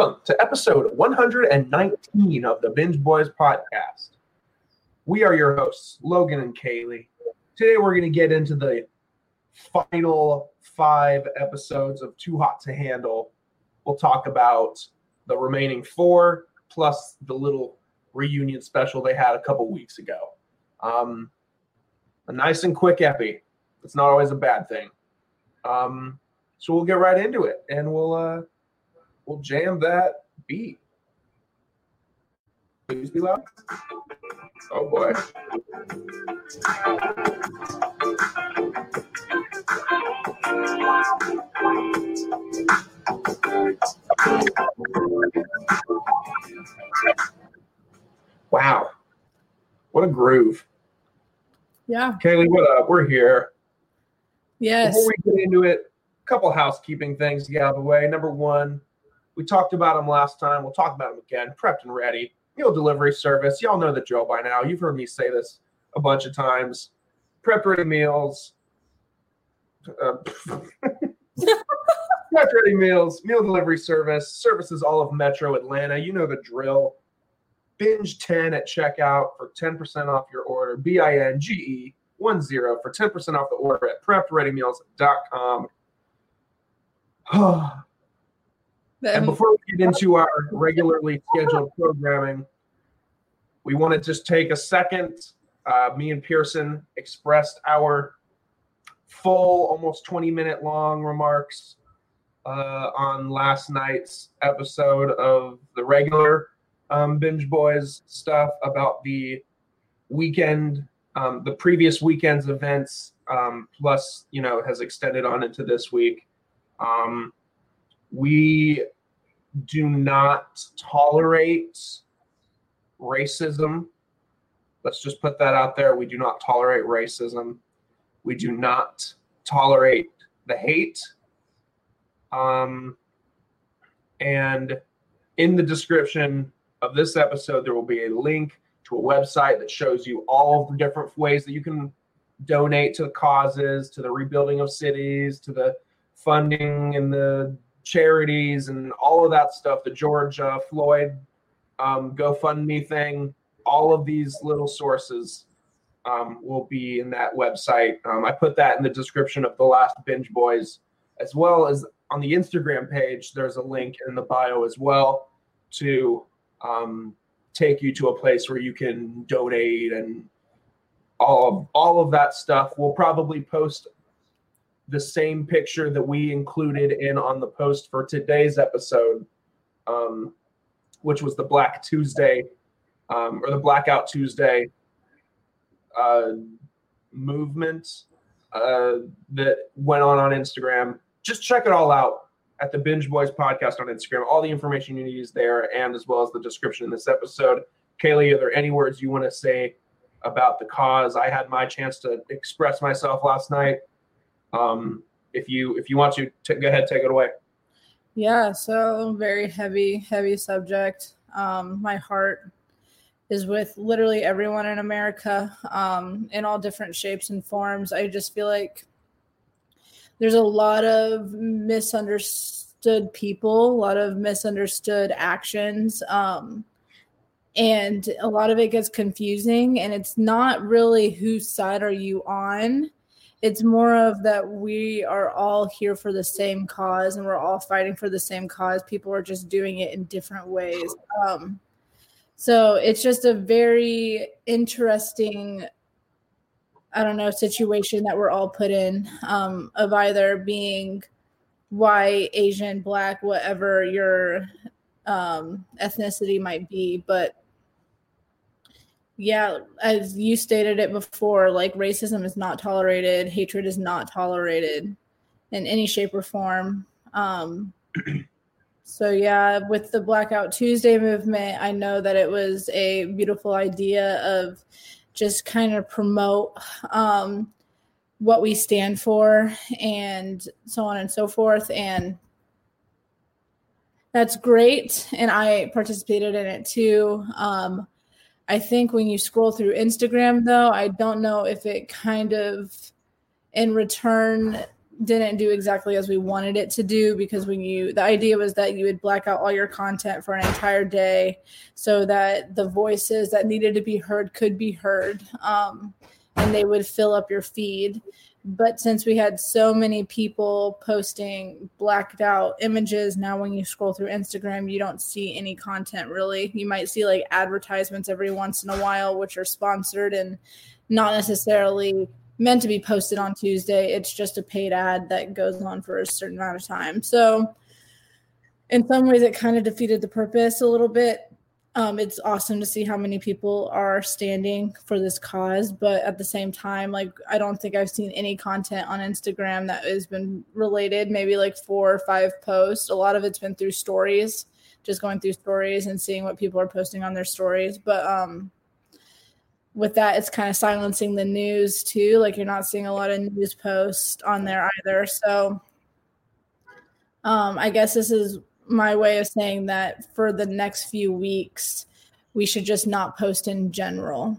welcome to episode 119 of the Binge Boys podcast. We are your hosts, Logan and Kaleigh. Today we're going to get into the final five episodes of Too Hot to Handle. We'll talk about the remaining four plus the little reunion special they had a couple weeks ago. Um, a nice and quick epi. It's not always a bad thing. Um, so we'll get right into it, and we'll uh, we'll jam that beat. Please be loud. Oh boy. Wow. What a groove. Yeah. Kaleigh, what up? We're here. Yes. Before we get into it, a couple housekeeping things to get out of the way. Number one, we talked about them last time. We'll talk about them again. Prepped and ready. Meal delivery service. Y'all know the drill by now. You've heard me say this a bunch of times. Prep ready meals. Uh, prep ready meals. Meal delivery service. Services all of Metro Atlanta. You know the drill. Binge 10 at checkout for 10% off your order. B I N G E 10 for 10% off the order at preppedreadymeals.com. and before we get into our regularly scheduled programming, we want to just take a second. Uh, me and Pearson expressed our full, almost 20 minute long remarks uh, on last night's episode of the regular um, Binge Boys stuff about the weekend, um, the previous weekend's events, um, plus, you know, has extended on into this week. Um, we do not tolerate racism. Let's just put that out there. We do not tolerate racism. We do not tolerate the hate. Um, and in the description of this episode, there will be a link to a website that shows you all the different ways that you can donate to the causes, to the rebuilding of cities, to the funding and the charities and all of that stuff. The George uh, Floyd um, GoFundMe thing, all of these little sources um, will be in that website. Um, I put that in the description of the last Binge Boys, as well as on the Instagram page. There's a link in the bio as well to um, take you to a place where you can donate and all of, all of that stuff. We'll probably post the same picture that we included in on the post for today's episode, um, which was the Black Tuesday um, or the Blackout Tuesday uh, movement uh, that went on on Instagram. Just check it all out at the Binge Boys podcast on Instagram. All the information you need is there, and as well as the description in this episode. Kaleigh, are there any words you want to say about the cause? I had my chance to express myself last night. Um, if you if you want to, t- go ahead, take it away. Yeah, so very heavy, heavy subject. Um, my heart is with literally everyone in America um, in all different shapes and forms. I just feel like there's a lot of misunderstood people, a lot of misunderstood actions. Um, and a lot of it gets confusing and it's not really whose side are you on it's more of that we are all here for the same cause and we're all fighting for the same cause. People are just doing it in different ways. Um, so it's just a very interesting i don't know situation that we're all put in um, of either being white asian black whatever your um, ethnicity might be but yeah, as you stated it before, like racism is not tolerated, hatred is not tolerated in any shape or form. Um, so yeah, with the Blackout Tuesday movement, I know that it was a beautiful idea of just kind of promote um, what we stand for and so on and so forth. And that's great. And I participated in it too. Um, I think when you scroll through Instagram, though, I don't know if it kind of in return didn't do exactly as we wanted it to do because when you the idea was that you would black out all your content for an entire day so that the voices that needed to be heard could be heard um, and they would fill up your feed but since we had so many people posting blacked out images now when you scroll through instagram you don't see any content really. You might see like advertisements every once in a while which are sponsored and not necessarily meant to be posted on tuesday. It's just a paid ad that goes on for a certain amount of time. So in some ways it kind of defeated the purpose a little bit um, it's awesome to see how many people are standing for this cause but at the same time like i don't think i've seen any content on instagram that has been related maybe like four or five posts. A lot of it's been through stories just going through stories and seeing what people are posting on their stories. But um with that it's kind of silencing the news too like you're not seeing a lot of news posts on there either. So um i guess this is my way of saying that for the next few weeks, we should just not post in general.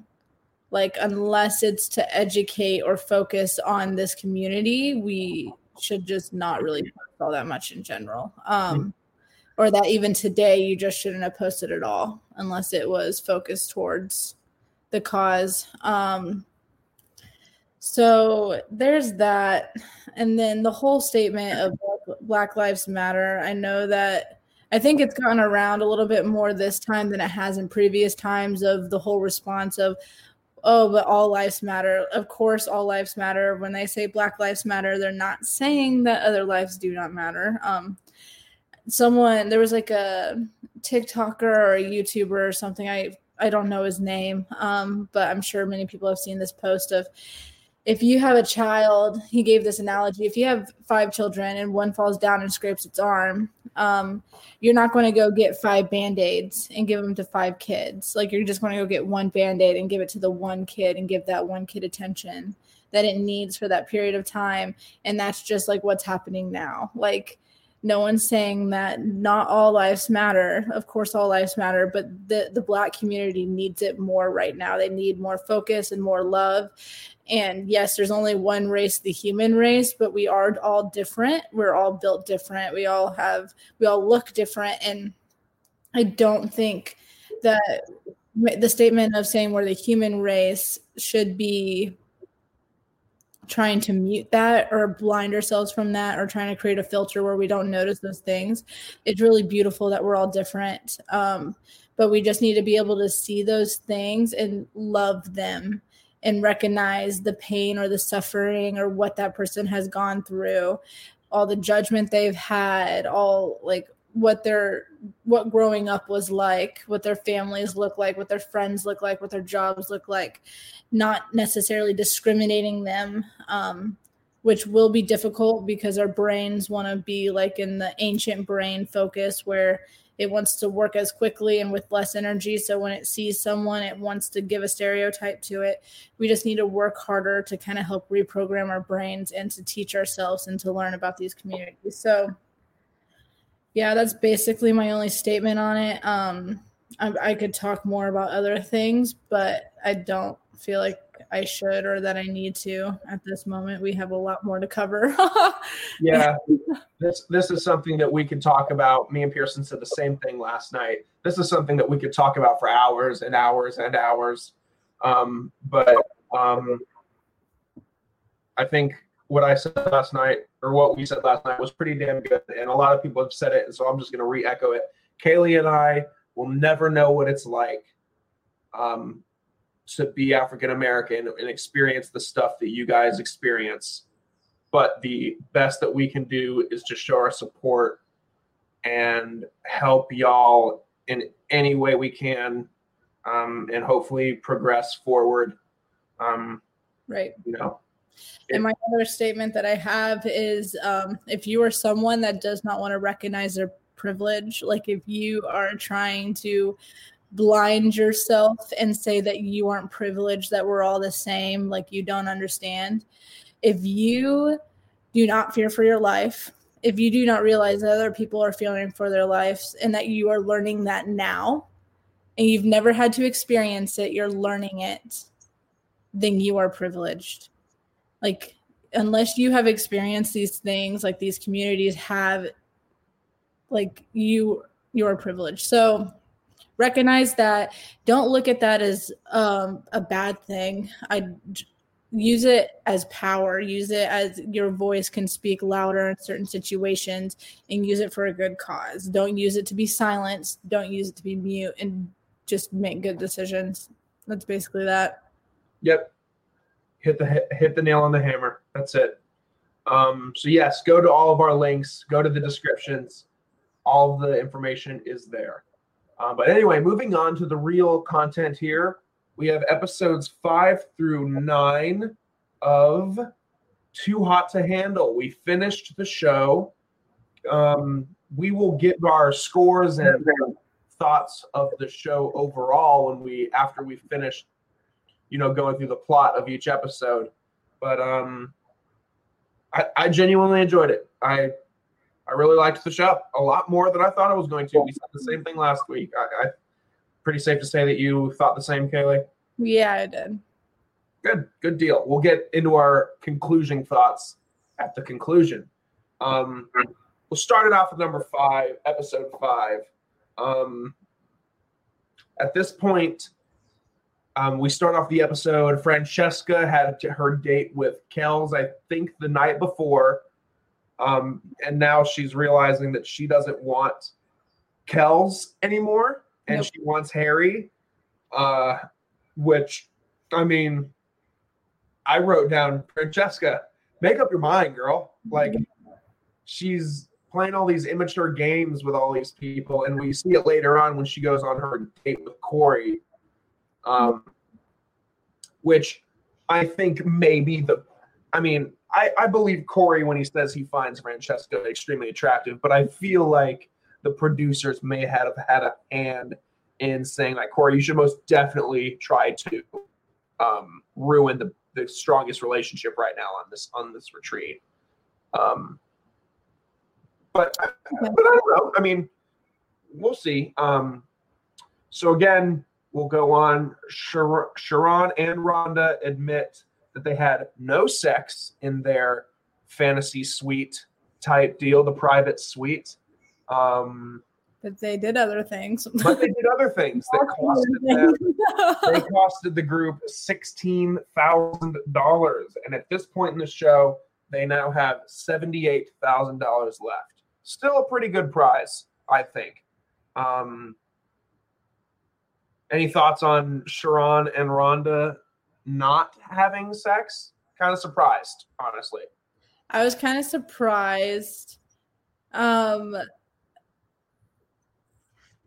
Like, unless it's to educate or focus on this community, we should just not really post all that much in general. Um, or that even today, you just shouldn't have posted at all unless it was focused towards the cause. Um, so there's that. And then the whole statement of Black Lives Matter. I know that I think it's gone around a little bit more this time than it has in previous times of the whole response of, oh, but all lives matter. Of course, all lives matter. When they say Black Lives Matter, they're not saying that other lives do not matter. Um, someone there was like a TikToker or a YouTuber or something. I I don't know his name, um, but I'm sure many people have seen this post of if you have a child, he gave this analogy. If you have five children and one falls down and scrapes its arm, um, you're not going to go get five band aids and give them to five kids. Like you're just going to go get one band aid and give it to the one kid and give that one kid attention that it needs for that period of time. And that's just like what's happening now. Like no one's saying that not all lives matter of course all lives matter but the the black community needs it more right now they need more focus and more love and yes there's only one race the human race but we are all different we're all built different we all have we all look different and i don't think that the statement of saying we're the human race should be trying to mute that or blind ourselves from that or trying to create a filter where we don't notice those things. It's really beautiful that we're all different. Um, but we just need to be able to see those things and love them and recognize the pain or the suffering or what that person has gone through, all the judgment they've had, all like what their what growing up was like, what their families look like, what their friends look like, what their jobs look like, not necessarily discriminating them, um, which will be difficult because our brains want to be like in the ancient brain focus where it wants to work as quickly and with less energy. So when it sees someone, it wants to give a stereotype to it. We just need to work harder to kind of help reprogram our brains and to teach ourselves and to learn about these communities. So yeah, that's basically my only statement on it. Um, I, I could talk more about other things, but I don't feel like I should or that I need to at this moment. We have a lot more to cover. yeah, this this is something that we can talk about. Me and Pearson said the same thing last night. This is something that we could talk about for hours and hours and hours. Um, but um, I think what I said last night or what we said last night was pretty damn good. And a lot of people have said it. And so I'm just going to re echo it. Kaleigh and I will never know what it's like um, to be African American and experience the stuff that you guys experience. But the best that we can do is to show our support and help y'all in any way we can um, and hopefully progress forward. Um, right. You know, and my other statement that I have is um, if you are someone that does not want to recognize their privilege, like if you are trying to blind yourself and say that you aren't privileged, that we're all the same, like you don't understand, if you do not fear for your life, if you do not realize that other people are fearing for their lives and that you are learning that now and you've never had to experience it, you're learning it, then you are privileged. Like unless you have experienced these things like these communities have like you you're privileged. So recognize that. Don't look at that as um, a bad thing. I use it as power. Use it as your voice can speak louder in certain situations and use it for a good cause. Don't use it to be silenced. Don't use it to be mute and just make good decisions. That's basically that. Yep. Hit the hit the nail on the hammer. That's it. Um, so yes go to all of our links. Go to the descriptions. All the information is there uh, but anyway moving on to the real content here we have episodes five through nine of Too Hot to Handle. We finished the show. Um, we will give our scores and thoughts of the show overall when we after we finish, you know, going through the plot of each episode. But um, I, I genuinely enjoyed it. I I really liked the show a lot more than I thought I was going to. We the same thing last week. I, I pretty safe to say that you thought the same, Kaleigh. Yeah, I did. Good, good deal. We'll get into our conclusion thoughts at the conclusion. Um, we'll start it off with number five, episode five. Um, at this point, um, we start off the episode. Francesca had her date with Kelz, I think, the night before. Um, and now she's realizing that she doesn't want Kelz anymore and nope. she wants Harry. Uh, which I mean, I wrote down Francesca, make up your mind, girl. Like she's playing all these immature games with all these people, and we see it later on when she goes on her date with Corey. Um, which I think maybe the I mean, I, I believe Corey when he says he finds Francesca extremely attractive, but I feel like the producers may have had a hand in saying like Corey, you should most definitely try to um, ruin the, the strongest relationship right now on this on this retreat. Um, but but I don't know. I mean, we'll see. Um, so again, we'll go on. Shar- Sharron and Rhonda admit that they had no sex in their fantasy suite type deal, the private suite. Um, but they did other things. but they did other things that costed them. they costed the group sixteen thousand dollars, and at this point in the show, they now have seventy-eight thousand dollars left. Still a pretty good prize, I think. Um, any thoughts on Sharron and Rhonda not having sex? Kind of surprised, honestly. I was kind of surprised. Um,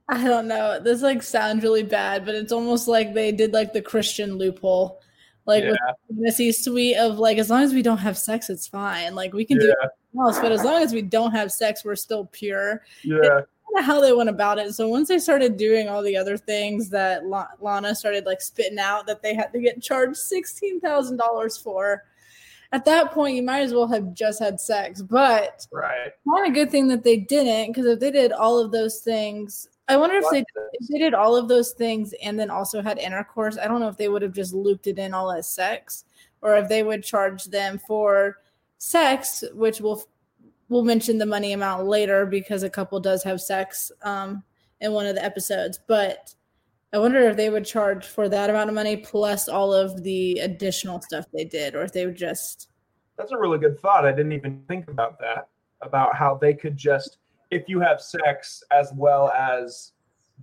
I don't know. This like sounds really bad, but it's almost like they did like the Christian loophole. Like yeah. with the suite of like as long as we don't have sex, it's fine. Like we can yeah. do else, but as long as we don't have sex, we're still pure. Yeah. How they went about it. So once they started doing all the other things that La- Lana started like spitting out that they had to get charged sixteen thousand dollars for, at that point you might as well have just had sex. But right, not a good thing that they didn't because if they did all of those things I wonder if they, if they did all of those things and then also had intercourse. I don't know if they would have just looped it in all as sex, or if they would charge them for sex, which we'll we'll mention the money amount later because a couple does have sex um, in one of the episodes. But I wonder if they would charge for that amount of money plus all of the additional stuff they did, or if they would just. That's a really good thought. I didn't even think about that. About how they could just if you have sex as well as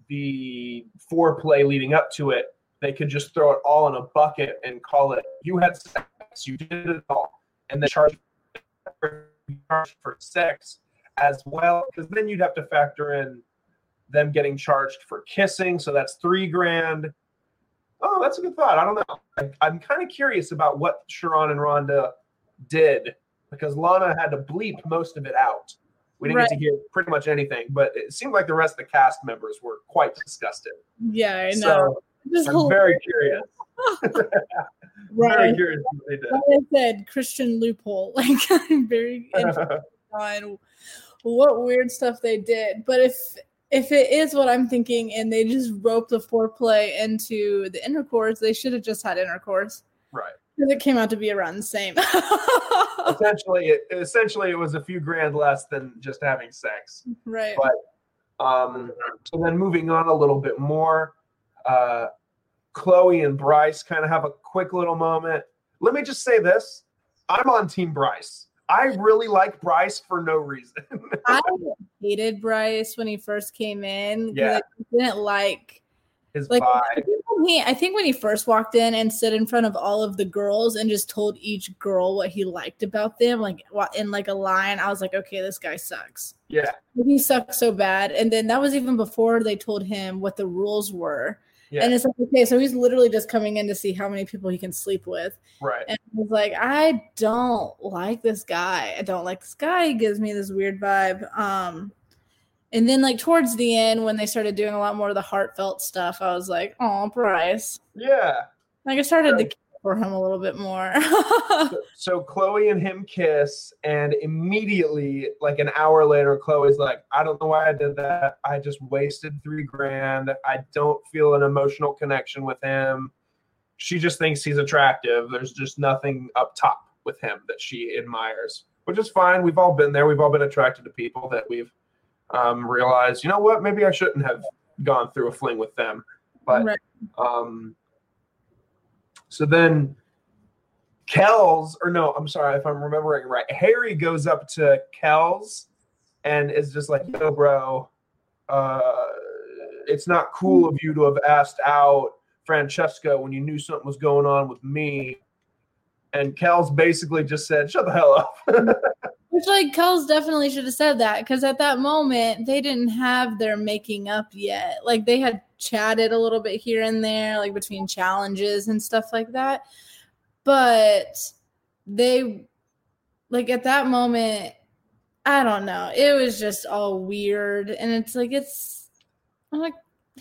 the foreplay leading up to it, they could just throw it all in a bucket and call it you had sex, you did it all, and then charge for sex as well, because then you'd have to factor in them getting charged for kissing, so that's three grand. Oh, that's a good thought. I don't know. I, am kind of curious about what Sharron and Rhonda did because Lana had to bleep most of it out. We didn't right. get to hear pretty much anything, but it seemed like the rest of the cast members were quite disgusted. Yeah, I know. So I'm very curious. right. Very curious what they did. Like I said, Christian loophole. Like I'm very interested on what weird stuff they did. But if if it is what I'm thinking and they just rope the foreplay into the intercourse, they should have just had intercourse. Right. It came out to be around the same. essentially, it, essentially, it was a few grand less than just having sex. right. But um, so then moving on a little bit more, uh, Chloe and Bryce kind of have a quick little moment. Let me just say this: I'm on Team Bryce. I really like Bryce for no reason. I hated Bryce when he first came in. Yeah. I didn't like His like vibe. When he I think when he first walked in and stood in front of all of the girls and just told each girl what he liked about them, like in like a line, I was like, okay, this guy sucks. Yeah, He sucks so bad. And then that was even before they told him what the rules were. yeah, And it's like, okay, so he's literally just coming in to see how many people he can sleep with. right. And he's like, I don't like this guy. I don't like this guy. He gives me this weird vibe. Um, and then like towards the end, when they started doing a lot more of the heartfelt stuff, I was like, oh, Bryce. Yeah. Like I started to Right. care for him a little bit more. So Chloe and him kiss, and immediately, like an hour later, Chloe's like, I don't know why I did that. I just wasted three grand. I don't feel an emotional connection with him. She just thinks he's attractive. There's just nothing up top with him that she admires, which is fine. We've all been there. We've all been attracted to people that we've um, realized, you know what, maybe I shouldn't have gone through a fling with them. But Right. um, so then Kelz, or no, I'm sorry if I'm remembering right. Harry goes up to Kelz and is just like, yo, bro, uh, it's not cool of you to have asked out Francesca when you knew something was going on with me. And Kelz basically just said, shut the hell up. Which like Kelz definitely should have said that because at that moment they didn't have their making up yet. Like they had chatted a little bit here and there, like between challenges and stuff like that. But they like at that moment, I don't know. It was just all weird. And it's like it's I'm like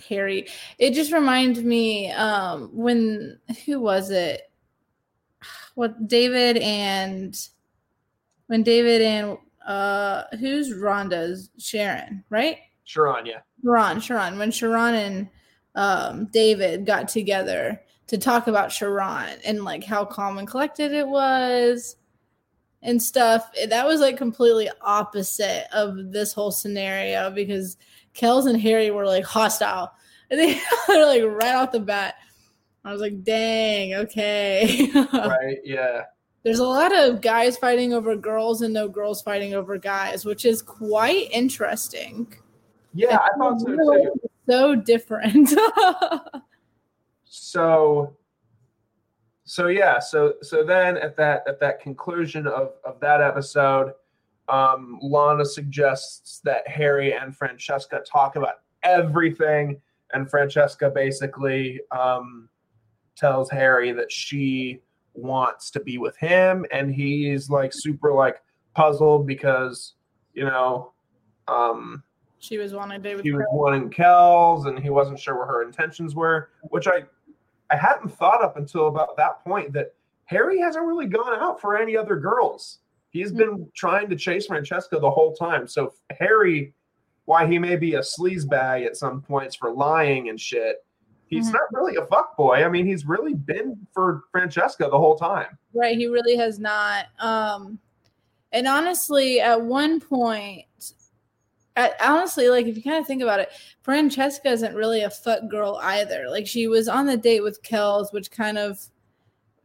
Harry. It just reminds me um when who was it? What David and when David and uh who's Rhonda's Sharron, right? Sharron, yeah. Sharron, Sharron. When Sharron and um David got together to talk about Sharron and like how calm and collected it was and stuff. That was like completely opposite of this whole scenario because Kelz and Harry were like hostile. And they they're like right off the bat. I was like, dang, okay. Right, yeah. There's a lot of guys fighting over girls and no girls fighting over guys, which is quite interesting. Yeah, I thought so too. So different. so so yeah so so then at that at that conclusion of of that episode um lana suggests that harry and francesca talk about everything and francesca basically um tells harry that she wants to be with him and he's like super like puzzled because you know um she was wanting David. he was wanting Kelz and he wasn't sure what her intentions were, which I I hadn't thought up until about that point that Harry hasn't really gone out for any other girls. He's been trying to chase Francesca the whole time. So Harry, why he may be a sleaze bag at some points for lying and shit, he's Mhm. not really a fuck boy. I mean, he's really been for Francesca the whole time. Right, he really has not. Um and honestly, at one point at, honestly, like if you kind of think about it, Francesca isn't really a fuck girl either. Like she was on the date with Kelz, which kind of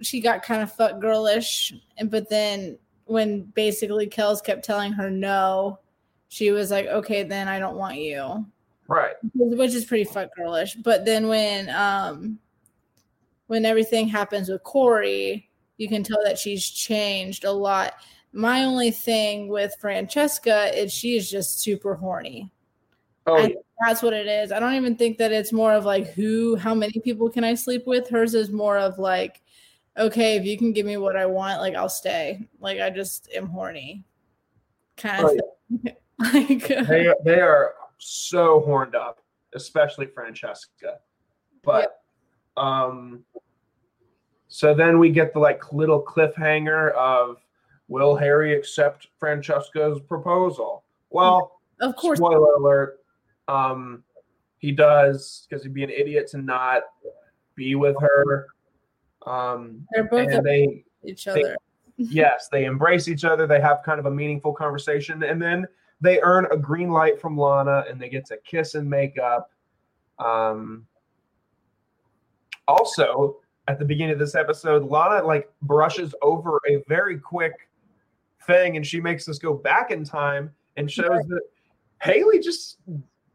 she got kind of fuck girlish, and but then when basically Kelz kept telling her no, she was like, okay, then I don't want you Right. which is pretty fuck girlish. But then when um when everything happens with Corey, you can tell that she's changed a lot. My only thing with Francesca is she is just super horny. Oh, yeah. That's what it is. I don't even think that it's more of like who, how many people can I sleep with? Hers is more of like, okay, if you can give me what I want, like I'll stay. Like I just am horny. Kind of Oh, thing. like they they are so horned up, especially Francesca. But um so then we get the like little cliffhanger of will Harry accept Francesca's proposal? Well, of course spoiler alert, um he does because he'd be an idiot to not be with her. Um, They're both and they each other. yes, they embrace each other. They have kind of a meaningful conversation, and then they earn a green light from Lana, and they get to kiss and make up. Um, also, at the beginning of this episode, Lana like brushes over a very quick thing, and she makes us go back in time and shows that Haley just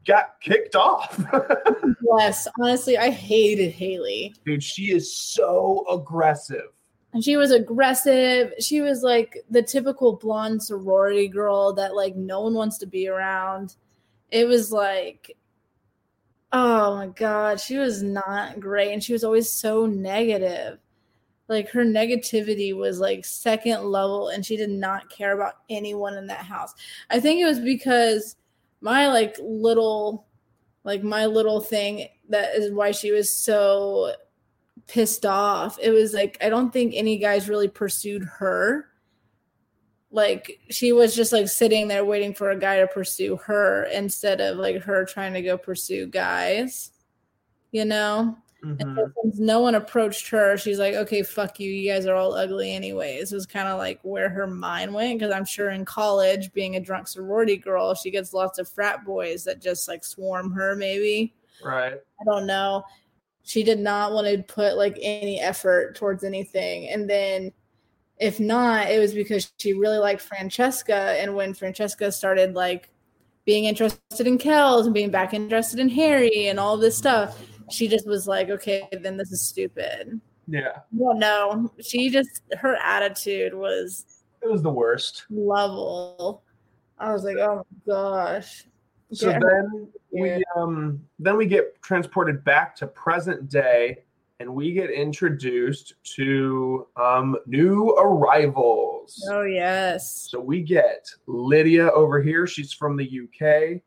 got kicked off. yes, honestly, I hated Haley. Dude, she is so aggressive. And she was aggressive. She was like the typical blonde sorority girl that like no one wants to be around. It was like oh my god, she was not great and she was always so negative. Like her negativity was like second level and she did not care about anyone in that house. I think it was because my like little like my little thing that is why she was so pissed off. It was like I don't think any guys really pursued her. Like she was just like sitting there waiting for a guy to pursue her instead of like her trying to go pursue guys. You know? Mhm. And so since no one approached her, she's like, okay, fuck you. You guys are all ugly anyways. It was kind of like where her mind went. Cause I'm sure in college, being a drunk sorority girl, she gets lots of frat boys that just like swarm her, maybe. Right. I don't know. She did not want to put like any effort towards anything. And then if not, it was because she really liked Francesca. And when Francesca started like being interested in Kelz and being back interested in Harry and all this stuff, she just was like, okay, then this is stupid. Yeah. Well, no, she just her attitude was It was the worst. level. I was like, oh my gosh. So Get her- then we um then we get transported back to present day and we get introduced to um new arrivals. Oh yes. So we get Lydia over here. She's from the UK.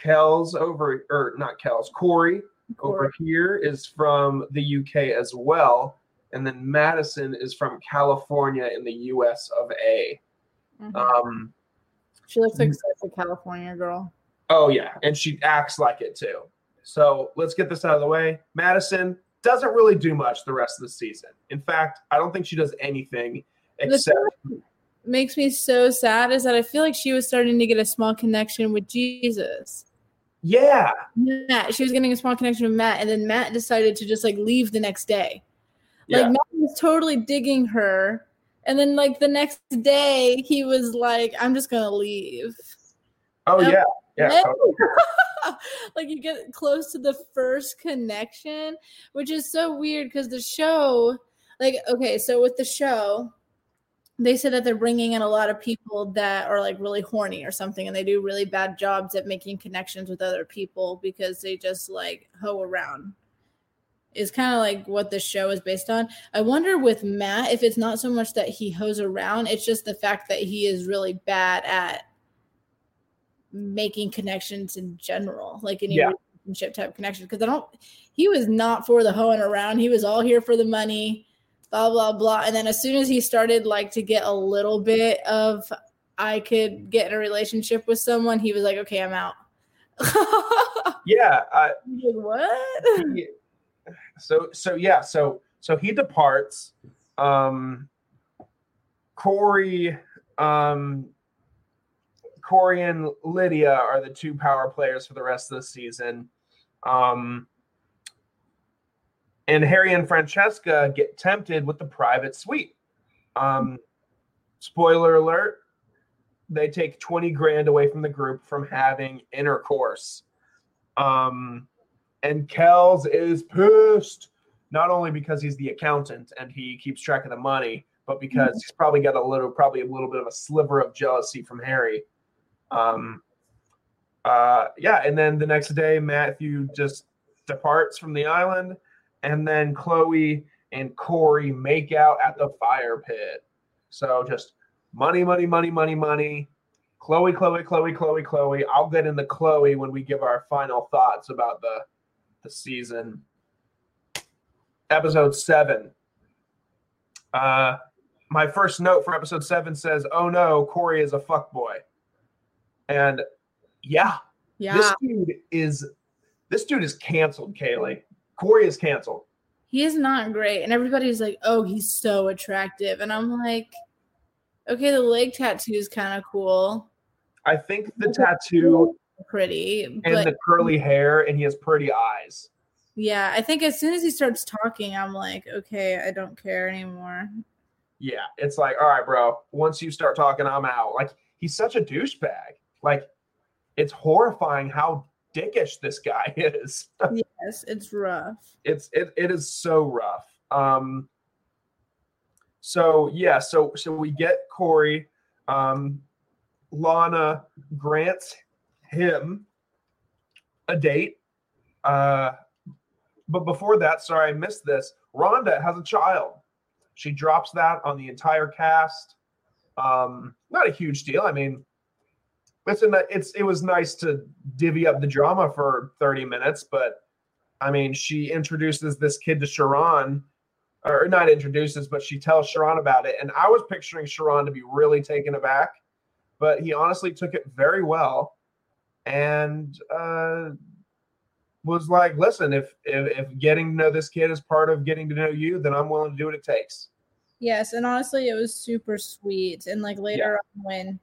Kelz over or not Kelz, Corey over here is from the UK as well. And then Madison is from California in the US of A. Mhm. Um she looks like such a California girl. Oh yeah, and she acts like it too. So let's get this out of the way. Madison doesn't really do much the rest of the season. In fact, I don't think she does anything except makes me so sad is that I feel like she was starting to get a small connection with Jesus. yeah, Matt, she was getting a small connection with Matt, and then Matt decided to just like leave the next day. Like yeah, Matt was totally digging her, and then like the next day he was like, "I'm just gonna leave." oh Um, yeah, yeah. Totally. like you get close to the first connection, which is so weird because the show, like, okay, so with the show, they said that they're bringing in a lot of people that are like really horny or something, and they do really bad jobs at making connections with other people because they just like hoe around. Is kind of like what the show is based on. I wonder with Matt if it's not so much that he hoes around, it's just the fact that he is really bad at making connections in general, like any Yeah. relationship type connection. Because I don't, he was not for the hoeing around. He was all here for the money, blah blah blah. And then as soon as he started like to get a little bit of, I could get in a relationship with someone, he was like, okay, I'm out. yeah. I, like, what? he- so so yeah, so so he departs. Um, Corey, um, Corey and Lydia are the two power players for the rest of the season. Um, and Harry and Francesca get tempted with the private suite. Um, spoiler alert: they take twenty grand away from the group from having intercourse. Um, and Kelz is pissed, not only because he's the accountant and he keeps track of the money, but because he's probably got a little, probably a little bit of a sliver of jealousy from Harry. Um, uh, yeah, and then the next day, Matthew just departs from the island, and then Chloe and Corey make out at the fire pit. So just money, money, money, money, money. Chloe, Chloe, Chloe, Chloe, Chloe. I'll get into Chloe when we give our final thoughts about the the season. Episode seven. Uh, my first note for episode seven says, "Oh no, Corey is a fuck boy," and yeah, Yeah, this dude is this dude is canceled. Kaleigh, Corey is canceled. he is not great. And everybody's like, oh, he's so attractive. And I'm like, okay, the leg tattoo is kind of cool. I think the tattoo pretty and but the curly hair, and he has pretty eyes. yeah, I think as soon as he starts talking, I'm like, okay, I don't care anymore. Yeah, it's like, all right, bro. Once you start talking, I'm out. Like he's such a douchebag. Like it's horrifying how dickish this guy is. Yes, it's rough. it's it, it is so rough. Um so yeah, so so we get Corey. Um Lana grants him a date. Uh but before that, sorry, I missed this. Rhonda has a child. She drops that on the entire cast. Um, not a huge deal. I mean, it's a, it's it was nice to divvy up the drama for 30 minutes, but I mean, she introduces this kid to Sharron, or not introduces, but she tells Sharron about it. And I was picturing Sharron to be really taken aback, but he honestly took it very well and uh, was like, listen, if, if if getting to know this kid is part of getting to know you, then I'm willing to do what it takes. Yes, and honestly, it was super sweet. And like later on, when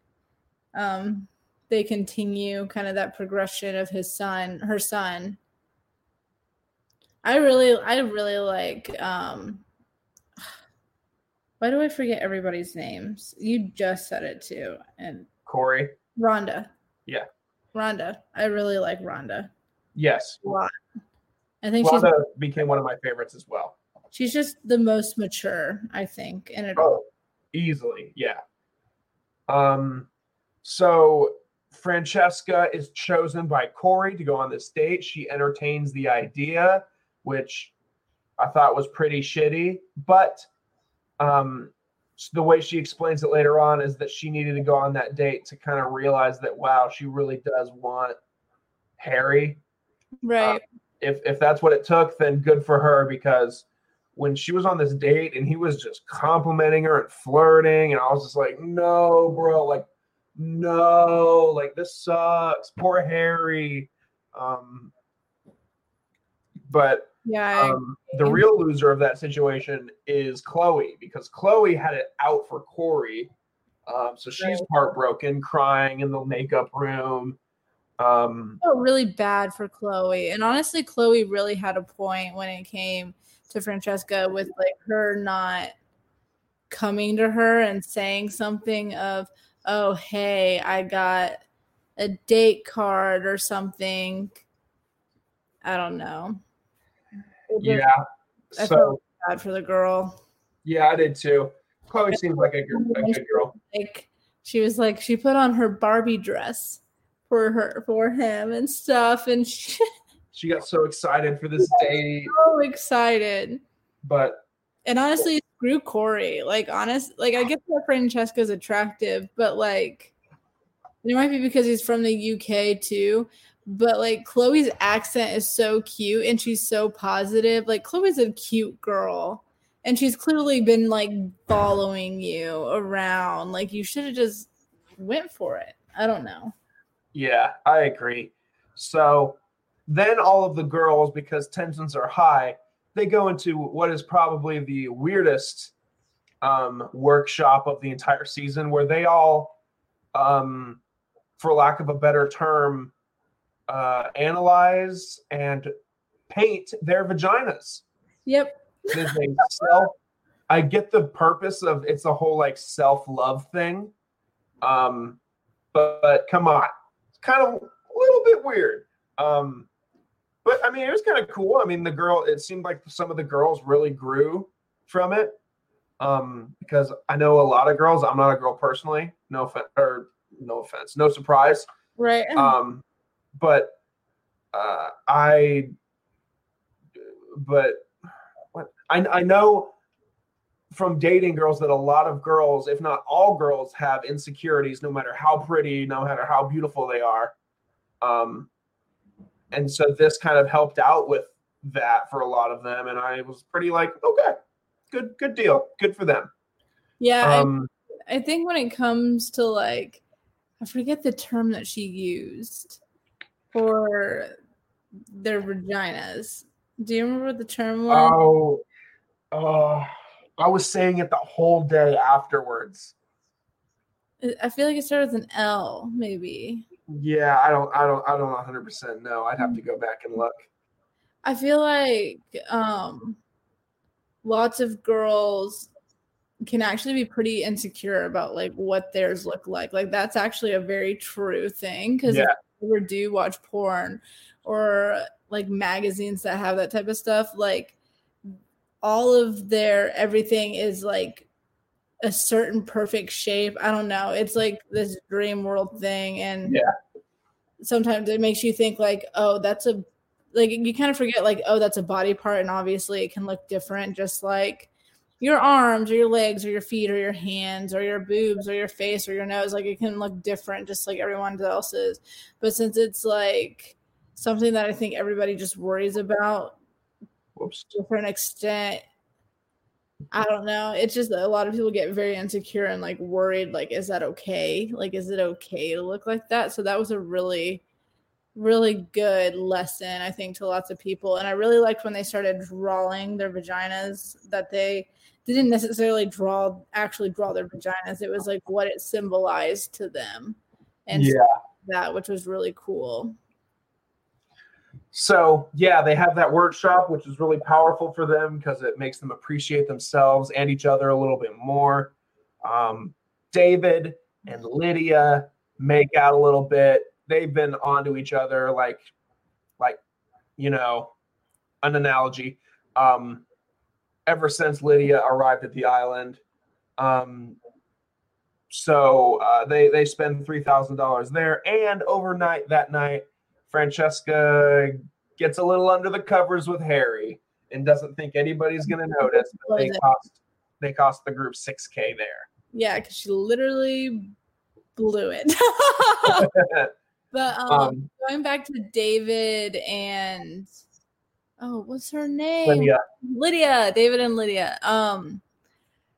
um they continue kind of that progression of his son, her son, I really, I really like. um Why do I forget everybody's names? You just said it too, and Corey, Rhonda. Yeah. Rhonda. I really like Rhonda yes, a lot. I think she's became one of my favorites as well. she's just the most mature. I think, and it all. Oh, easily, yeah. Um, so Francesca is chosen by Corey to go on this date. She entertains the idea, which I thought was pretty shitty, but um, the way she explains it later on is that she needed to go on that date to kind of realize that wow, she really does want Harry. right. If if that's what it took, then good for her because when she was on this date and he was just complimenting her and flirting, and I was just like, no, bro, like, no, like this sucks. Poor Harry. Um, but yeah. Um, the real loser of that situation is Chloe because Chloe had it out for Corey. Um, so she's Right. heartbroken, crying in the makeup room. Um, felt really bad for Chloe. And honestly, Chloe really had a point when it came to Francesca with like her not coming to her and saying something of, oh, hey, I got a date card or something. I don't know. Yeah. I So felt bad for the girl. yeah, I did too. Chloe seems like a good, a good girl. Like she was like she put on her Barbie dress for her for him and stuff and she She got so excited for this date, so excited. but And honestly, screw Corey. Like, honest, like I get that Francesca's attractive, but like, it might be because he's from the UK too. But like, Chloe's accent is so cute and she's so positive. Like, Chloe's a cute girl, and she's clearly been like following you around. Like, you should have just went for it. I don't know. yeah, I agree. So then all of the girls, because tensions are high, they go into what is probably the weirdest um, workshop of the entire season, where they all, um, for lack of a better term, uh, analyze and paint their vaginas. Yep. It is a self. I get the purpose of it's a whole like self love thing, um, but, but come on, it's kind of a little bit weird. Um, but I mean, it was kind of cool. I mean, the girl. It seemed like some of the girls really grew from it. Um, because I know a lot of girls. I'm not a girl personally. No offense, or no offense, no surprise. Right. Um, but uh, I, but what I I know from dating girls that a lot of girls, if not all girls, have insecurities, no matter how pretty, no matter how beautiful they are. Um, and so this kind of helped out with that for a lot of them, and I was pretty like, okay, good, good deal, good for them. yeah. I- Um, I think when it comes to like, I forget the term that she used for their vaginas, Do you remember what the term was? Oh, uh, I was saying it the whole day afterwards. I feel like it started with an L, maybe. Yeah, I don't, I don't, I don't 100 percent know. I'd have to go back and look. I feel like um, lots of girls can actually be pretty insecure about like what theirs look like. Like that's actually a very true thing because Yeah. if you ever do watch porn or like magazines that have that type of stuff, like all of their everything is like a certain perfect shape. I don't know. It's like this dream world thing and Yeah. sometimes it makes you think like, oh, that's a like you kind of forget like, oh, that's a body part and obviously it can look different just like your arms or your legs or your feet or your hands or your boobs or your face or your nose like it can look different just like everyone else's but since it's like something that i think everybody just worries about Whoops. to a certain extent i don't know. It's just that a lot of people get very insecure and like worried like is that okay? Like is it okay to look like that? So that was a really really good lesson i think to lots of people. And i really liked when they started drawing their vaginas that they didn't necessarily draw actually draw their vaginas. It was like what it symbolized to them. And Yeah. that which was really cool So yeah, they have that workshop, which is really powerful for them because it makes them appreciate themselves and each other a little bit more. Um, David and Lydia make out a little bit. They've been onto each other, like, like, you know, an analogy. Um, ever since Lydia arrived at the island, um, so uh, they they spend three thousand dollars there, and overnight that night, Francesca gets a little under the covers with Harry and doesn't think anybody's going to notice. But they cost they cost the group six k there. yeah because she literally blew it but um, um, going back to david and oh what's her name Lydia, Lydia, David and Lydia. Um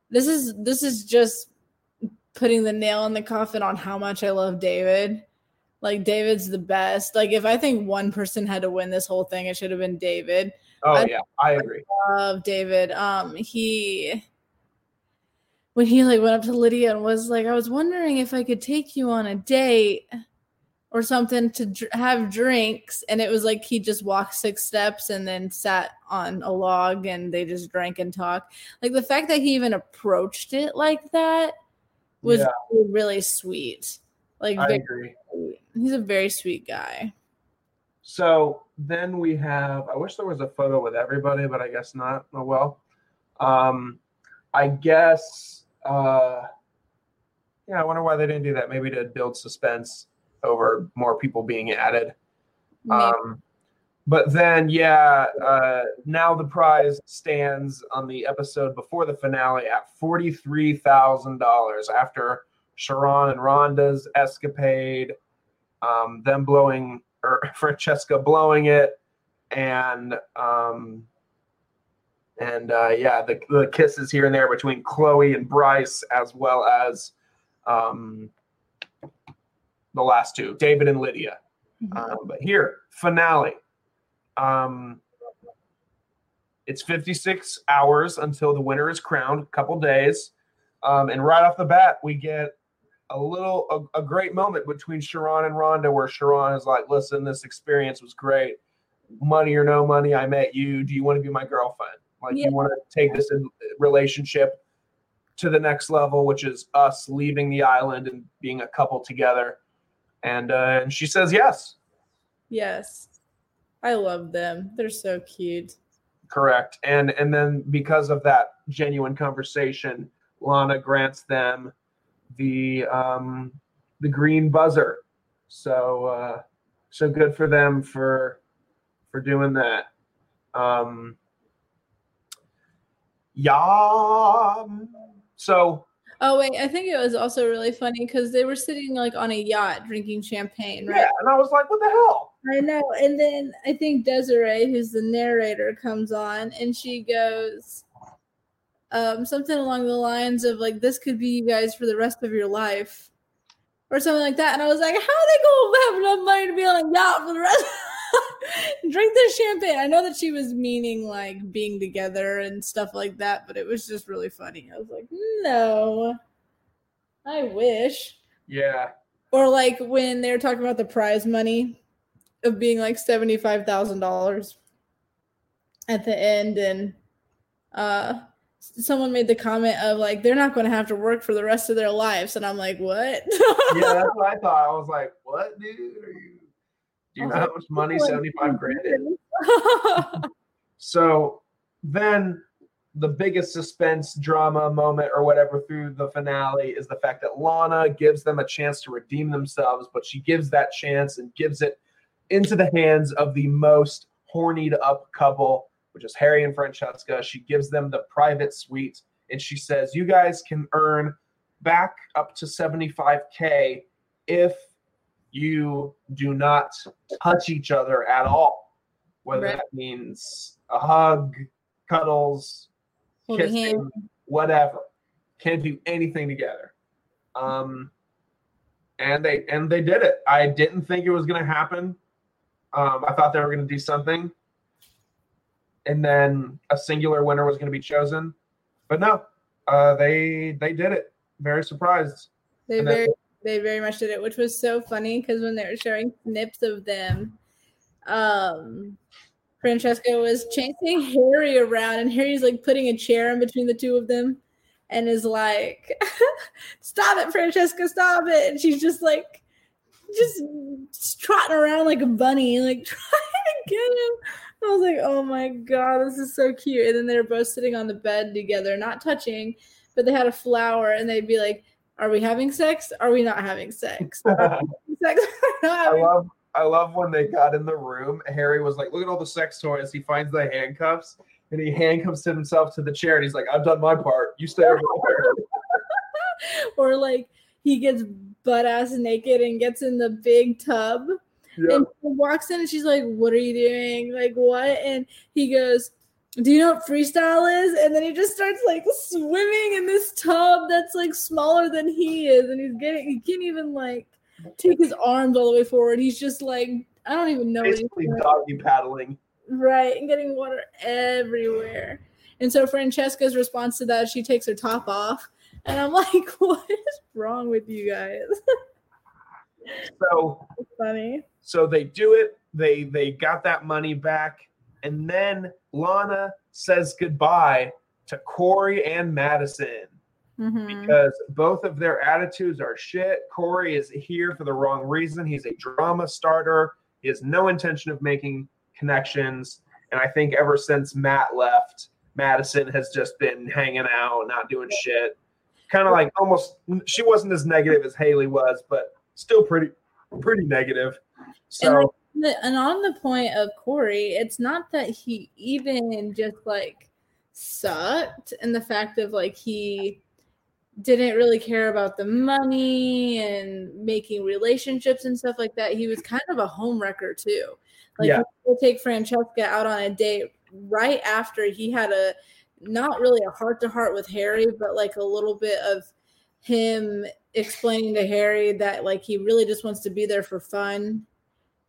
this is this is just putting the nail in the coffin on how much I love David. Like David's the best. Like if I think one person had to win this whole thing, it should have been David. oh I- yeah, I agree. Love David. Um he when he like went up to Lydia and was like, I was wondering if I could take you on a date or something to dr- have drinks, and it was like he just walked six steps and then sat on a log and they just drank and talked. Like the fact that he even approached it like that was Yeah. really, really sweet. Like I agree. He's a very sweet guy. So then we have. I wish there was a photo with everybody, but I guess not. Oh well. Um, I guess. Uh, yeah, I wonder why they didn't do that. Maybe to build suspense over more people being added. Um, but then, yeah, uh, now the prize stands on the episode before the finale at forty-three thousand dollars after Sharron and Rhonda's escapade, um, them blowing or Francesca blowing it, and um, and uh, yeah, the the kisses here and there between Chloe and Bryce, as well as um, the last two, David and Lydia. Mhm. Um, but here, finale. Um, it's 56 hours until the winner is crowned, a couple days. Um, and right off the bat, we get a little, a, a great moment between Sharron and Rhonda where Sharron is like, listen, this experience was great. Money or no money, I met you. Do you want to be my girlfriend? Like, Yeah. you want to take this in- relationship to the next level, which is us leaving the island and being a couple together. And, uh, and she says yes. Yes. I love them. They're so cute. Correct. And and then because of that genuine conversation, Lana grants them the um the green buzzer. So uh so good for them for for doing that. Um yeah. So Oh wait, I think it was also really funny because they were sitting like on a yacht drinking champagne, right? yeah, and I was like, what the hell? I know. And then I think Desiree, who's the narrator, comes on and she goes um, something along the lines of like, "This could be you guys for the rest of your life," or something like that. And I was like, "How are they going to have enough money to be on a yacht for the rest?" drink the champagne. I know that she was meaning like being together and stuff like that, but it was just really funny. I was like, no, I wish. Yeah. Or like when they were talking about the prize money of being like seventy five thousand dollars at the end, and uh, someone made the comment of like they're not going to have to work for the rest of their lives, and I'm like, what? yeah, that's what I thought. I was like, what, dude? Are you? Do you know how much money seventy five grand is? so then the biggest suspense drama moment or whatever through the finale is the fact that Lana gives them a chance to redeem themselves, but she gives that chance and gives it into the hands of the most hornied up couple, which is Harry and Francesca. She gives them the private suite and she says, You guys can earn back up to 75K if you do not touch each other at all, whether right. that means a hug, cuddles, kissing, whatever. Can't do anything together. Um, and they and they did it. I didn't think it was going to happen. Um, I thought they were going to do something, and then a singular winner was going to be chosen, but no, uh, they they did it. Very surprised. They and very they very much did it, which was so funny because when they were showing snips of them, um, Francesca was chasing Harry around, and Harry's like putting a chair in between the two of them and is like, Stop it, Francesca, stop it. And she's just like, just, just trotting around like a bunny, like trying to get him. I was like, Oh my God, this is so cute. And then they were both sitting on the bed together, not touching, but they had a flower, and they'd be like, Are we having sex? Are we not having sex? sex? I love I love when they got in the room. Harry was like, "Look at all the sex toys." He finds the handcuffs and he handcuffs himself to the chair, and he's like, "I've done my part. You stay over there." or like he gets butt ass naked and gets in the big tub. Yep. And walks in and she's like, What are you doing? Like, what? And he goes, Do you know what freestyle is? And then he just starts like swimming in this tub that's like smaller than he is. And he's getting, he can't even like take his arms all the way forward. He's just like I don't even know. Basically, doggy paddling. Right, and getting water everywhere. And so Francesca's response to that, she takes her top off, and I'm like, "What is wrong with you guys?" So it's funny. So they do it. They they got that money back, and then Lana says goodbye to Corey and Madison mm-hmm. because both of their attitudes are shit. Corey is here for the wrong reason. He's a drama starter. He has no intention of making connections. And I think ever since Matt left, Madison has just been hanging out, not doing shit. Kind of like almost she wasn't as negative as Haley was, but still pretty pretty negative. So and, and on the point of Corey, it's not that he even just like sucked and the fact of like he didn't really care about the money and making relationships and stuff like that. He was kind of a home wrecker too. Like yeah. he take Francesca out on a date right after he had a not really a heart to heart with Harry, but like a little bit of him explaining to Harry that like he really just wants to be there for fun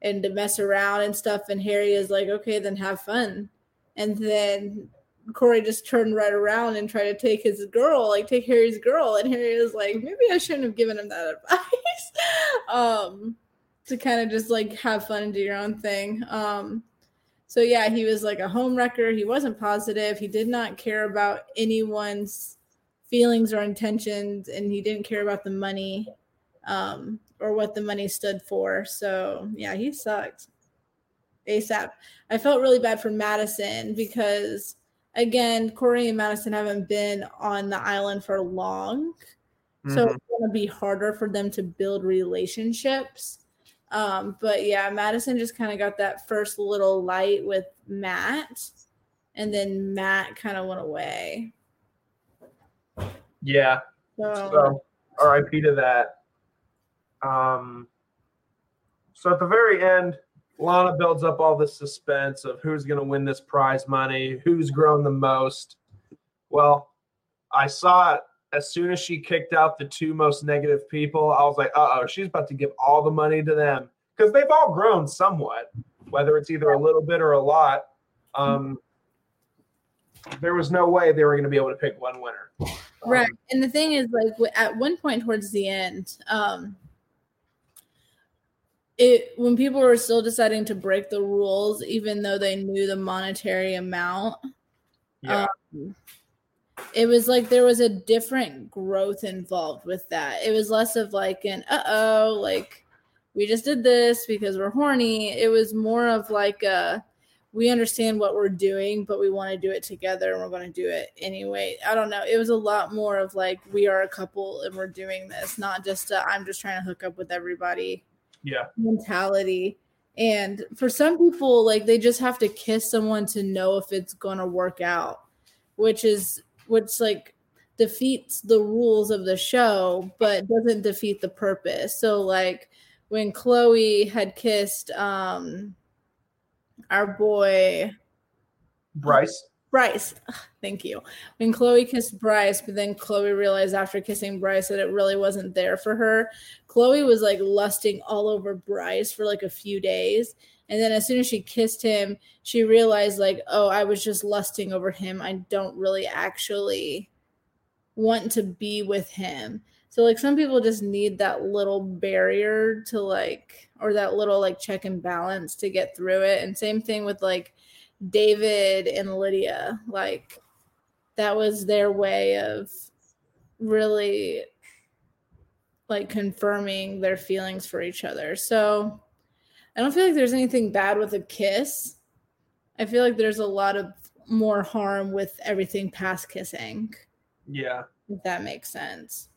and to mess around and stuff. And Harry is like, okay, then have fun. And then Corey just turned right around and tried to take his girl, like take Harry's girl, and Harry was like, maybe I shouldn't have given him that advice. um, to kind of just like have fun and do your own thing. Um, so yeah, he was like a home wrecker. He wasn't positive. He did not care about anyone's feelings or intentions, and he didn't care about the money um, or what the money stood for. So yeah, he sucked. ASAP. I felt really bad for Madison because again, Corey and Madison haven't been on the island for long. Mm-hmm. So it's going to be harder for them to build relationships. Um, but yeah, Madison just kind of got that first little light with Matt, and then Matt kind of went away. Yeah. So, so RIP to that. Um, so at the very end, Lana builds up all this suspense of who's going to win this prize money, who's grown the most. Well, I saw it as soon as she kicked out the two most negative people. I was like, uh oh, she's about to give all the money to them because they've all grown somewhat. whether it's either a little bit or a lot. Um, there was no way they were going to be able to pick one winner. right Um, and the thing is like at one point towards the end um it when people were still deciding to break the rules even though they knew the monetary amount yeah. um, it was like there was a different growth involved with that it was less of like an uh-oh like we just did this because we're horny it was more of like a we understand what we're doing, but we want to do it together and we're going to do it anyway. I don't know. It was a lot more of like we are a couple and we're doing this, not just i I'm just trying to hook up with everybody yeah. mentality. And for some people, like they just have to kiss someone to know if it's going to work out, which is which like defeats the rules of the show, but doesn't defeat the purpose. So like when Chloe had kissed um our boy Bryce. Bryce. Thank you. When Chloe kissed Bryce, but then Chloe realized after kissing Bryce that it really wasn't there for her. Chloe was like lusting all over Bryce for like a few days. And then as soon as she kissed him, she realized, like, oh, I was just lusting over him. I don't really actually want to be with him. So, like, some people just need that little barrier to, like, or that little, like, check and balance to get through it. And same thing with, like, David and Lydia. Like that was their way of really like confirming their feelings for each other. So I don't feel like there's anything bad with a kiss. I feel like there's a lot of more harm with everything past kissing, Yeah. if that makes sense.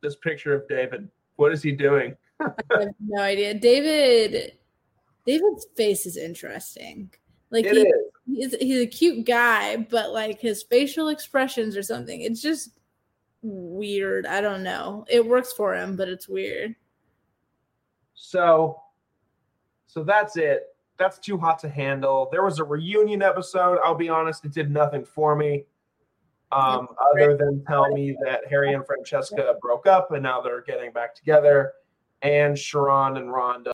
This picture of David. What is he doing? I have no idea. David David's face is interesting. Like It he, is. he's he's a cute guy, but like his facial expressions or something, it's just weird. I don't know. It works for him, but it's weird. So, so that's it. That's too hot to handle. There was a reunion episode. I'll be honest, it did nothing for me, um, other than tell me that Harry and Francesca broke up and now they're getting back together, and Sharron and Rhonda.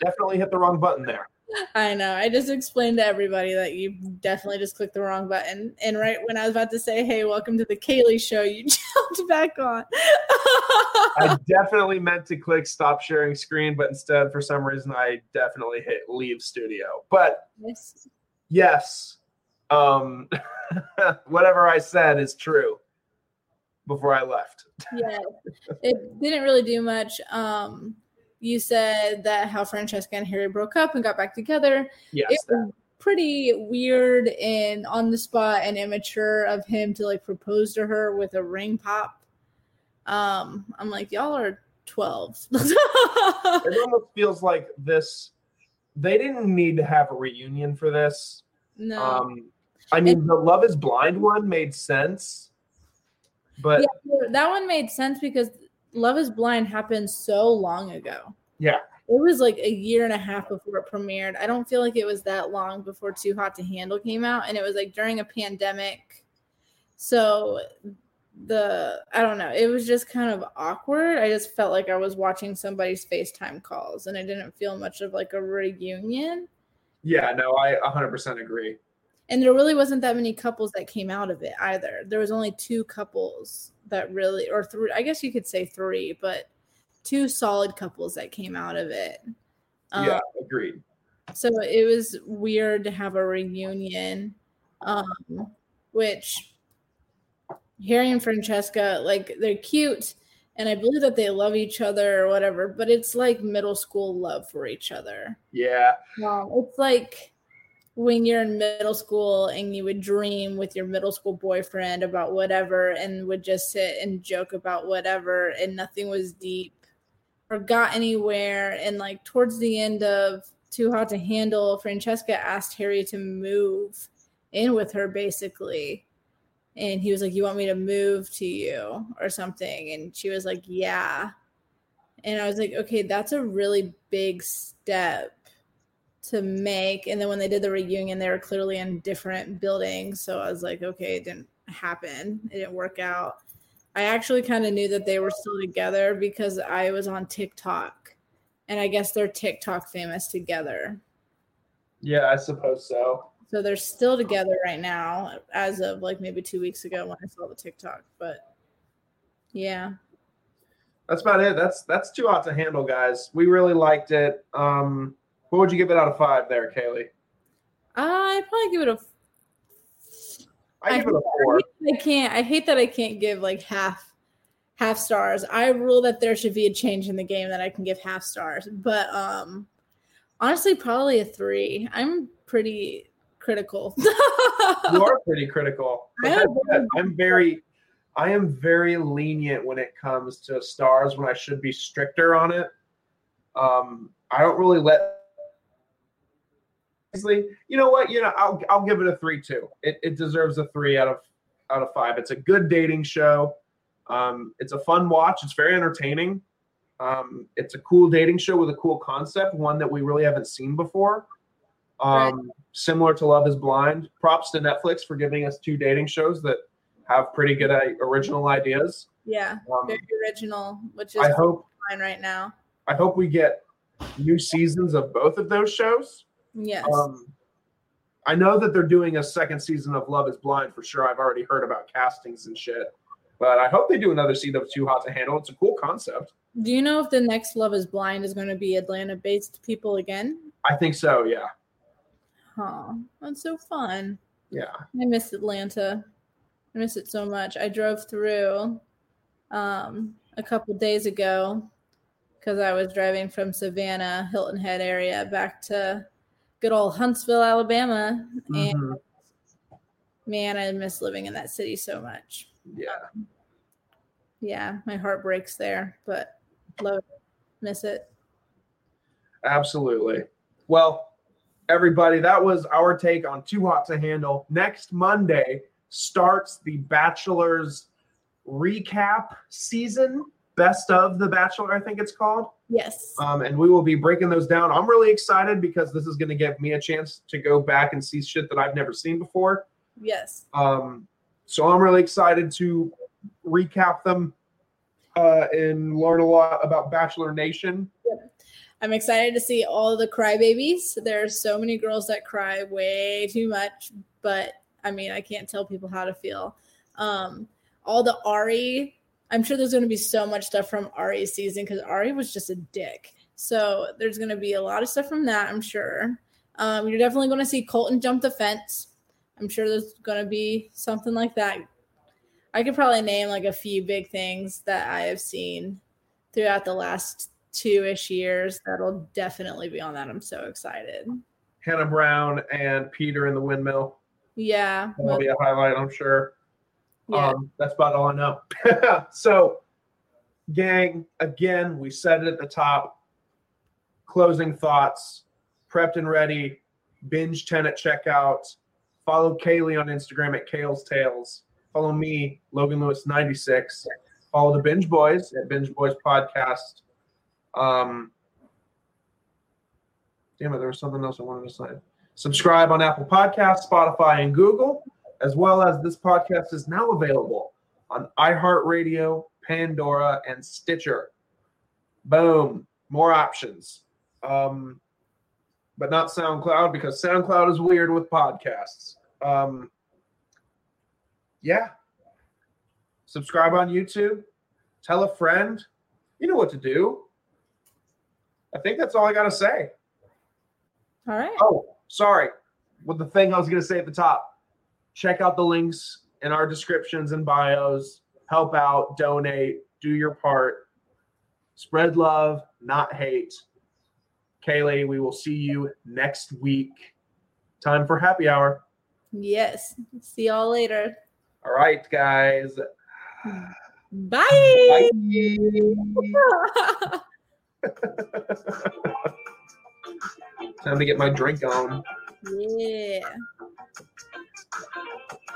Definitely hit the wrong button there. I know. I just explained to everybody that you definitely just clicked the wrong button. And right when I was about to say, "Hey, welcome to the Kaleigh show," you jumped back on. I definitely meant to click stop sharing screen, but instead, for some reason, I definitely hit leave studio. But Yes. yes, um, whatever I said is true before I left. yeah it didn't really do much um you said that how francesca and harry broke up and got back together Yes, it was pretty weird and on the spot and immature of him to like propose to her with a ring pop um i'm like y'all are 12 it almost feels like this. They didn't need to have a reunion for this. no Um, I mean, the Love Is Blind one made sense, but yeah, that one made sense because love is blind happened so long ago yeah, It was like a year and a half before it premiered. I don't feel like it was that long before Too Hot to Handle came out, and it was like during a pandemic. So the I don't know, it was just kind of awkward. I just felt like I was watching somebody's FaceTime calls, and I didn't feel much of like a reunion. yeah. No, I 100% agree. And there really wasn't that many couples that came out of it either. There was only two couples that really, or three. I guess you could say three, but two solid couples that came out of it. Um, yeah, agreed. so it was weird to have a reunion um which harry and francesca like they're cute and i believe that they love each other or whatever but it's like middle school love for each other Yeah, um, it's like when you're in middle school and you would dream with your middle school boyfriend about whatever and would just sit and joke about whatever and nothing was deep or got anywhere. And like towards the end of too hot to handle francesca asked harry to move in with her basically. And he was like you want me to move to you or something? And she was like yeah. And i was like okay that's a really big step to make. And then when they did the reunion, they were clearly in different buildings. So I was like, okay, it didn't happen. It didn't work out. I actually kind of knew that they were still together because I was on TikTok. And I guess they're TikTok famous together. Yeah, I suppose so. So they're still together right now, as of like maybe two weeks ago when I saw the TikTok. But yeah, that's about it. That's that's too hot to handle, guys. We really liked it. Um, what would you give it out of five there, Kaleigh? I'd probably give it a. I give it a four. I can't. I hate that I can't give like half half stars. I rule that there should be a change in the game that I can give half stars. But um honestly, probably a three. I'm pretty critical. you are pretty critical. I'm very I am very lenient when it comes to stars when I should be stricter on it. Um, I don't really let. You know what? You know, I'll I'll give it a three two. It it deserves a three out of out of five. It's a good dating show. Um, it's a fun watch. It's very entertaining. Um, it's a cool dating show with a cool concept, one that we really haven't seen before. Um, right. Similar to Love Is Blind. Props to Netflix for giving us two dating shows that have pretty good uh, original ideas. Yeah, um, very original, which is I hope fine right now. I hope we get new seasons of both of those shows. Yes. Um, I know that they're doing a second season of Love Is Blind for sure. I've already heard about castings and shit, but I hope they do another season of Too Hot to Handle. It's a cool concept. Do you know if the next Love Is Blind is going to be Atlanta-based people again? I think so. Yeah. Huh. That's so fun. Yeah. I miss Atlanta. I miss it so much. I drove through um, a couple days ago because I was driving from Savannah, Hilton Head area back to good old Huntsville, Alabama. And mm-hmm. man, I miss living in that city so much. Yeah. Um, yeah, my heart breaks there, but love it. Miss it. Absolutely. Well, everybody, that was our take on Too Hot to Handle. Next Monday, starts the Bachelor's recap season, best of the Bachelor, I think it's called. Yes. Um, and we will be breaking those down. I'm really excited because this is going to give me a chance to go back and see shit that I've never seen before. Yes. Um, so I'm really excited to recap them uh, and learn a lot about Bachelor Nation. Yep. I'm excited to see all the crybabies. There's so many girls that cry way too much, but I mean, I can't tell people how to feel. Um, all the Arie, I'm sure there's going to be so much stuff from Arie's season because Ari was just a dick. So there's going to be a lot of stuff from that, I'm sure. Um, you're definitely going to see Colton jump the fence. I'm sure there's going to be something like that. I could probably name like a few big things that I have seen throughout the last two ish years that'll definitely be on that. I'm so excited. Hannah Brown and Peter in the windmill. Yeah. That'll be a highlight, I'm sure. Yeah. Um, that's about all I know. so, gang, again, we said it at the top. Closing thoughts, prepped and ready, binge 10 at checkout. Follow Kaleigh on Instagram at Kale's Tales. Follow me, Logan Lewis 96. Follow the Binge Boys at Binge Boys Podcast. Um, damn it, there was something else I wanted to say. Subscribe on Apple Podcasts, Spotify, and Google, as well as this podcast is now available on iHeartRadio, Pandora, and Stitcher. Boom, more options. Um, but not SoundCloud because SoundCloud is weird with podcasts. Um, yeah. Subscribe on YouTube. Tell a friend. You know what to do. I think that's all I got to say. All right. Oh, sorry. With the thing I was going to say at the top, check out the links in our descriptions and bios. Help out, donate, do your part. Spread love, not hate. Kaleigh, we will see you next week. Time for happy hour. Yes. See y'all later. All right, guys. Bye. Bye. Time to get my drink on. Yeah.